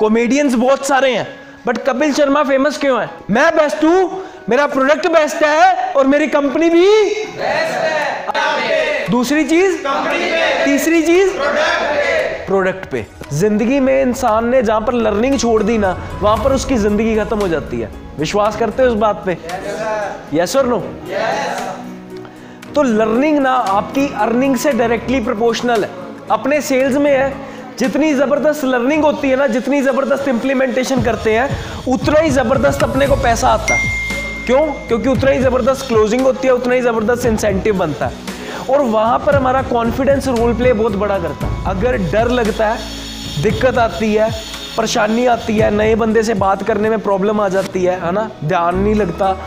Comedians बहुत सारे हैं बट कपिल शर्मा फ़ेमस क्यों है? मैं बेस्ट हूँ, मेरा प्रोडक्ट बेस्ट है और मेरी कंपनी भी बेस्ट है दूसरी चीज़, तीसरी चीज़ प्रोडक्ट पे। ज़िंदगी में इंसान ने जहाँ पर लर्निंग छोड़ दी ना, वहाँ पर उसकी ज़िंदगी खत्म हो जाती है। विश्वास करते हो उस बात पे? यस और नो तो लर्निंग ना आपकी अर्निंग से डायरेक्टली प्रोपोर्शनल है। अपने सेल्स में है जितनी ज़बरदस्त लर्निंग होती है ना, जितनी ज़बरदस्त इंप्लीमेंटेशन करते हैं, उतना ही ज़बरदस्त अपने को पैसा आता है। क्यों? क्योंकि उतना ही ज़बरदस्त क्लोजिंग होती है, उतना ही ज़बरदस्त इंसेंटिव बनता है। और वहाँ पर हमारा कॉन्फिडेंस रोल प्ले बहुत बड़ा करता है। अगर डर लगता है, दिक्कत आती है, परेशानी आती है, नए बंदे से बात करने में प्रॉब्लम आ जाती है है ना? ध्यान नहीं लगता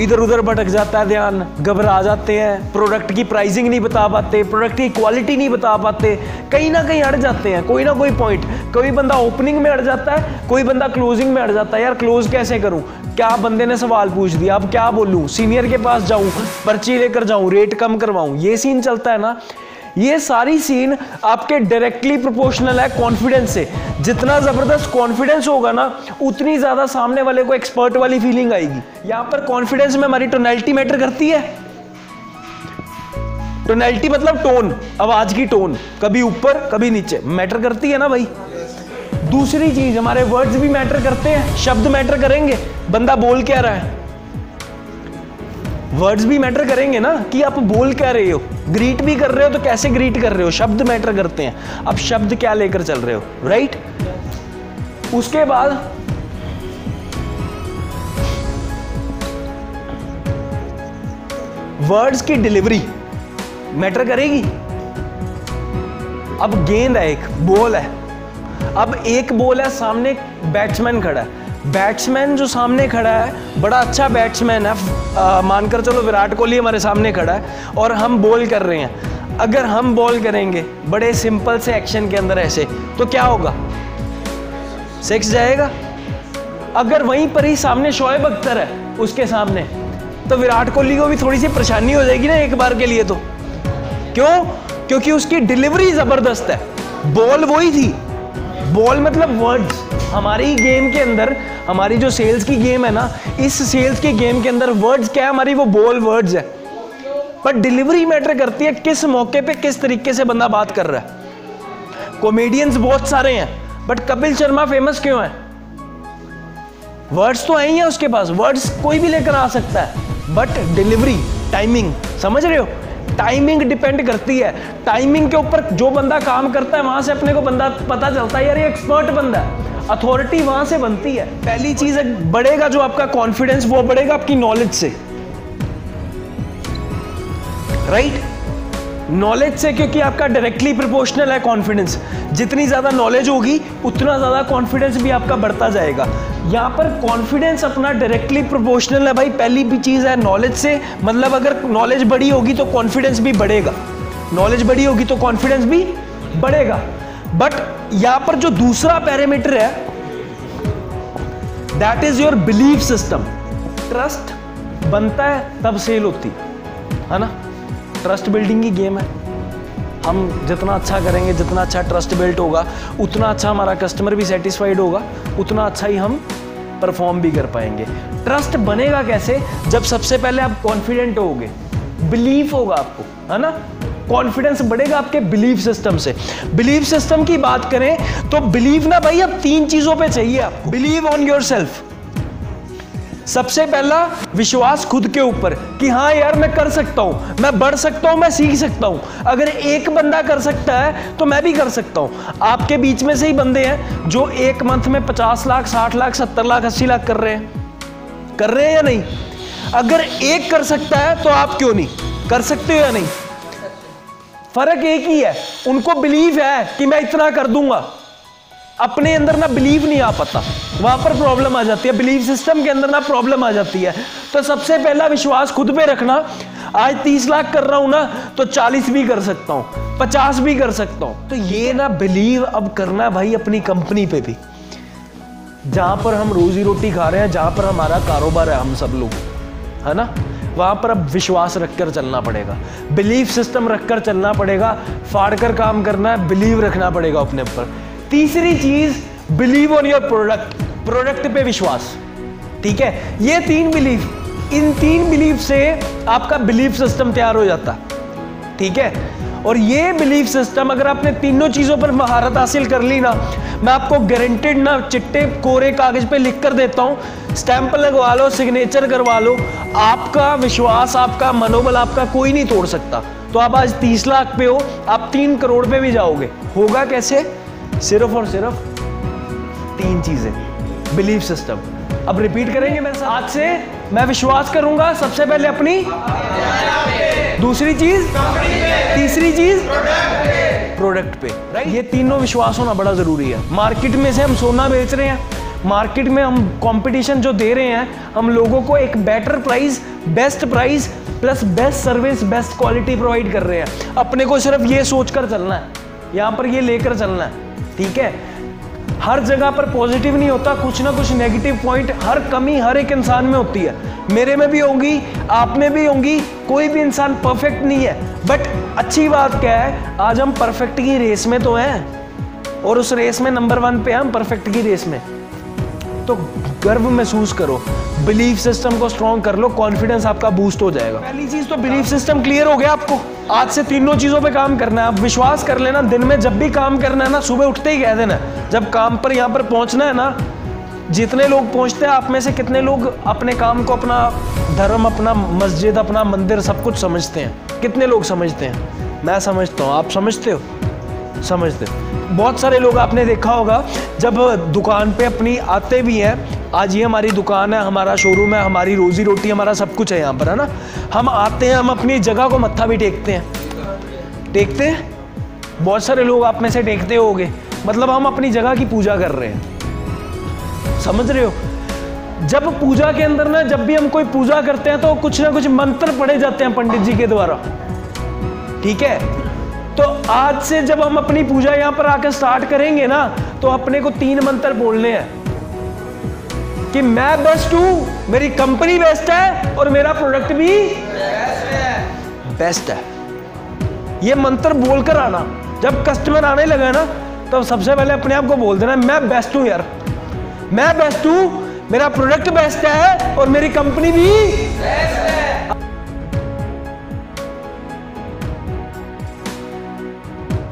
इधर उधर भटक जाता है ध्यान, घबरा जाते हैं। प्रोडक्ट की प्राइसिंग नहीं बता पाते प्रोडक्ट की क्वालिटी नहीं बता पाते। कहीं ना कहीं अड़ जाते हैं, कोई ना कोई पॉइंट कोई बंदा ओपनिंग में अड़ जाता है, कोई बंदा क्लोजिंग में अड़ जाता है। यार क्लोज कैसे करूँ? क्या बंदे ने सवाल पूछ दिया? अब क्या बोलूँ? सीनियर के पास जाऊँ, पर्ची लेकर जाऊँ रेट कम करवाऊँ? ये सीन चलता है ना। ये सारी सीन आपके डायरेक्टली प्रोपोर्शनल है कॉन्फिडेंस से। जितना ज़बरदस्त कॉन्फिडेंस होगा ना, उतनी ज़्यादा सामने वाले को एक्सपर्ट वाली फीलिंग आएगी। यहाँ पर कॉन्फिडेंस में हमारी टोनैलिटी मैटर करती है। टोनैलिटी मतलब टोन आवाज़ की टोन कभी ऊपर, कभी नीचे। मैटर करती है ना भाई। दूसरी चीज़, हमारे वर्ड्स भी मैटर करते हैं, शब्द मैटर करेंगे। बंदा बोल क्या रहा है? वर्ड्स भी मैटर करेंगे ना, कि आप बोल क्या रहे हो? ग्रीट भी कर रहे हो तो कैसे ग्रीट कर रहे हो? शब्द मैटर करते हैं। अब शब्द क्या लेकर चल रहे हो? राइट उसके बाद वर्ड्स की डिलीवरी मैटर करेगी। अब गेंद है एक बॉल है। अब एक बॉल है, सामने बैट्समैन खड़ा है। बैट्समैन जो सामने खड़ा है, बड़ा अच्छा बैट्समैन है। मानकर चलो विराट कोहली हमारे सामने खड़ा है और हम बॉल कर रहे हैं। अगर हम बॉल करेंगे, बड़े सिंपल से एक्शन के अंदर ऐसे तो क्या होगा? सिक्स जाएगा। अगर वहीं पर ही सामने शोएब अख्तर है, उसके सामने तो विराट कोहली को भी थोड़ी सी परेशानी हो जाएगी ना एक बार के लिए तो। क्यों? क्योंकि उसकी डिलीवरी ज़बरदस्त है। बॉल वही थी। बॉल मतलब वर्ड्स हमारी गेम के अंदर, हमारी जो सेल्स की गेम है ना, इस सेल्स के गेम के अंदर वर्ड्स क्या है? हमारी वो बोल वर्ड्स है। पर डिलीवरी मैटर करती है किस मौके पे किस तरीके से बंदा बात कर रहा है। कॉमेडियंस बहुत सारे हैं बट कपिल शर्मा फ़ेमस क्यों है? वर्ड्स तो आई हैं उसके पास वर्ड्स कोई भी लेकर आ सकता है। बट डिलीवरी टाइमिंग समझ रहे हो? टाइमिंग डिपेंड करती है। टाइमिंग के ऊपर जो बंदा काम करता है, वहाँ से अपने को बंदा पता चलता है, यार ये एक्सपर्ट बंदा है। अथॉरिटी वहाँ से बनती है। पहली चीज़ बढ़ेगा जो आपका कॉन्फिडेंस वो बढ़ेगा आपकी नॉलेज से। Right right? नॉलेज से क्योंकि आपका डायरेक्टली प्रोपोर्शनल है कॉन्फिडेंस जितनी ज़्यादा नॉलेज होगी, उतना ज़्यादा कॉन्फिडेंस भी आपका बढ़ता जाएगा। यहाँ पर कॉन्फिडेंस अपना डायरेक्टली प्रोपोर्शनल है भाई। पहली भी चीज़ है नॉलेज से। मतलब अगर नॉलेज बड़ी होगी तो कॉन्फिडेंस भी बढ़ेगा। नॉलेज बड़ी होगी तो कॉन्फिडेंस भी बढ़ेगा। बट यहाँ पर जो दूसरा पैरामीटर है that is your belief system trust बनता है, तब सेल होती है ना? ट्रस्ट बिल्डिंग की गेम है। हम जितना अच्छा करेंगे, जितना अच्छा ट्रस्ट बिल्ट होगा, उतना अच्छा हमारा कस्टमर भी सेटिस्फाइड होगा, उतना अच्छा ही हम परफॉर्म भी कर पाएँगे। ट्रस्ट बनेगा कैसे? जब सबसे पहले आप कॉन्फिडेंट होगे बिलीफ होगा आपको, है ना? कॉन्फिडेंस बढ़ेगा आपके बिलीफ सिस्टम से। बिलीफ सिस्टम की बात करें तो बिलीव ना भाई, अब तीन चीज़ों पे चाहिए आपको। बिलीव ऑन योर सेल्फ सबसे पहला, विश्वास खुद के ऊपर कि हाँ यार, मैं कर सकता हूँ। मैं बढ़ सकता हूँ, मैं सीख सकता हूँ। अगर एक बंदा कर सकता है तो मैं भी कर सकता हूँ। आपके बीच में से ही बंदे हैं जो एक मंथ में पचास लाख, साठ लाख, सत्तर लाख, अस्सी लाख कर रहे हैं। कर रहे हैं या नहीं? अगर एक कर सकता है तो आप क्यों नहीं? कर सकते हो या नहीं? फ़र्क एक ही है, उनको बिलीव है कि मैं इतना कर दूँगा। अपने अंदर ना बिलीव नहीं आ पाता। वहाँ पर प्रॉब्लम आ जाती है। बिलीव सिस्टम के अंदर ना प्रॉब्लम आ जाती है। तो सबसे पहला विश्वास खुद पे रखना। आज तीस लाख कर रहा हूँ ना तो चालीस भी कर सकता हूँ, पचास भी कर सकता हूँ। तो ये ना बिलीव अब करना भाई अपनी कंपनी पे भी। जहाँ पर हम रोजी रोटी खा रहे हैं, जहाँ पर हमारा कारोबार है हम सब लोग, है ना? वहाँ पर अब विश्वास रखकर चलना पड़ेगा। बिलीफ सिस्टम रखकर चलना पड़ेगा। फाड़ कर काम करना है, बिलीव रखना पड़ेगा अपने ऊपर। तीसरी चीज़, believe on your product product पे विश्वास। ठीक है? ये तीन बिलीव इन तीन बिलीव से आपका बिलीफ सिस्टम तैयार हो जाता। ठीक है? और ये बिलीफ सिस्टम अगर आपने तीनों चीज़ों पर महारत हासिल कर ली ना, मैं आपको गारंटेड ना चिट्टे, कोरे, कागज़ पे लिख कर देता हूँ स्टैंप लगवा लो, सिग्नेचर करवा लो, आपका विश्वास, आपका मनोबल आपका कोई नहीं तोड़ सकता। तो आप आज तीस लाख पे हो, आप तीन करोड़ पे भी जाओगे। होगा कैसे? सिर्फ़ और सिर्फ़ तीन चीज़ें। Belief system. अब रिपीट करेंगे मेरे साथ। आज से मैं विश्वास करूँगा, सबसे पहले अपनी दूसरी चीज़, तीसरी चीज़ प्रोडक्ट पे। राइट ये तीनों विश्वास होना बड़ा ज़रूरी है। मार्केट में से हम सोना बेच रहे हैं। मार्केट में हम कंपटीशन जो दे रहे हैं, हम लोगों को एक better price best price plus best service best quality provide कर रहे हैं। अपने को सिर्फ़ ये सोचकर चलना है, यहाँ पर ये लेकर चलना है, ठीक है? हर जगह पर पॉजिटिव नहीं होता, कुछ ना कुछ नेगेटिव पॉइंट हर कमी हर एक इंसान में होती है। मेरे में भी होंगी, आप में भी होंगी, कोई भी इंसान परफेक्ट नहीं है। बट अच्छी बात क्या है, आज हम परफेक्ट की रेस में तो हैं, और उस रेस में नंबर वन पे हम परफेक्ट की रेस में। तो गर्व महसूस करो। बिलीफ सिस्टम को स्ट्रॉन्ग कर लो कॉन्फिडेंस आपका बूस्ट हो जाएगा। पहली चीज़ तो बिलीफ सिस्टम क्लियर हो गया आपको। आज से तीनों चीज़ों पे काम करना है। आप विश्वास कर लेना, दिन में जब भी काम करना है ना, सुबह उठते ही कह देना। जब काम पर यहाँ पर पहुँचना है ना, जितने लोग पहुँचते हैं, आप में से कितने लोग अपने काम को अपना धर्म, अपना मस्जिद, अपना मंदिर सब कुछ समझते हैं। कितने लोग समझते हैं? मैं समझता हूँ। आप समझते हो? समझते। बहुत सारे लोग आपने देखा होगा, जब दुकान पे अपनी आते भी हैं, आज ये हमारी दुकान है, हमारा शोरूम है, हमारी रोजी रोटी, हमारा सब कुछ है यहाँ पर, है ना? हम आते हैं, हम अपनी जगह को मत्था भी टेकते हैं। टेकते हैं? बहुत सारे लोग आप में से टेकते होगे। मतलब हम अपनी जगह की पूजा कर रहे हैं। समझ रहे हो? जब पूजा के अंदर ना, जब भी हम कोई पूजा करते हैं तो कुछ ना कुछ मंत्र पढ़े जाते हैं पंडित जी के द्वारा। ठीक है? तो आज से जब हम अपनी पूजा यहाँ पर आकर स्टार्ट करेंगे ना तो अपने को तीन मंत्र बोलने हैं कि मैं बेस्ट हूँ, मेरी कंपनी बेस्ट है और मेरा प्रोडक्ट भी बेस्ट है। ये मंत्र बोलकर आना, जब कस्टमर आने लगा ना तो सबसे पहले अपने आप को बोल देना, मैं बेस्ट हूँ यार। मैं बेस्ट हूँ, मेरा प्रोडक्ट बेस्ट है और मेरी कंपनी भी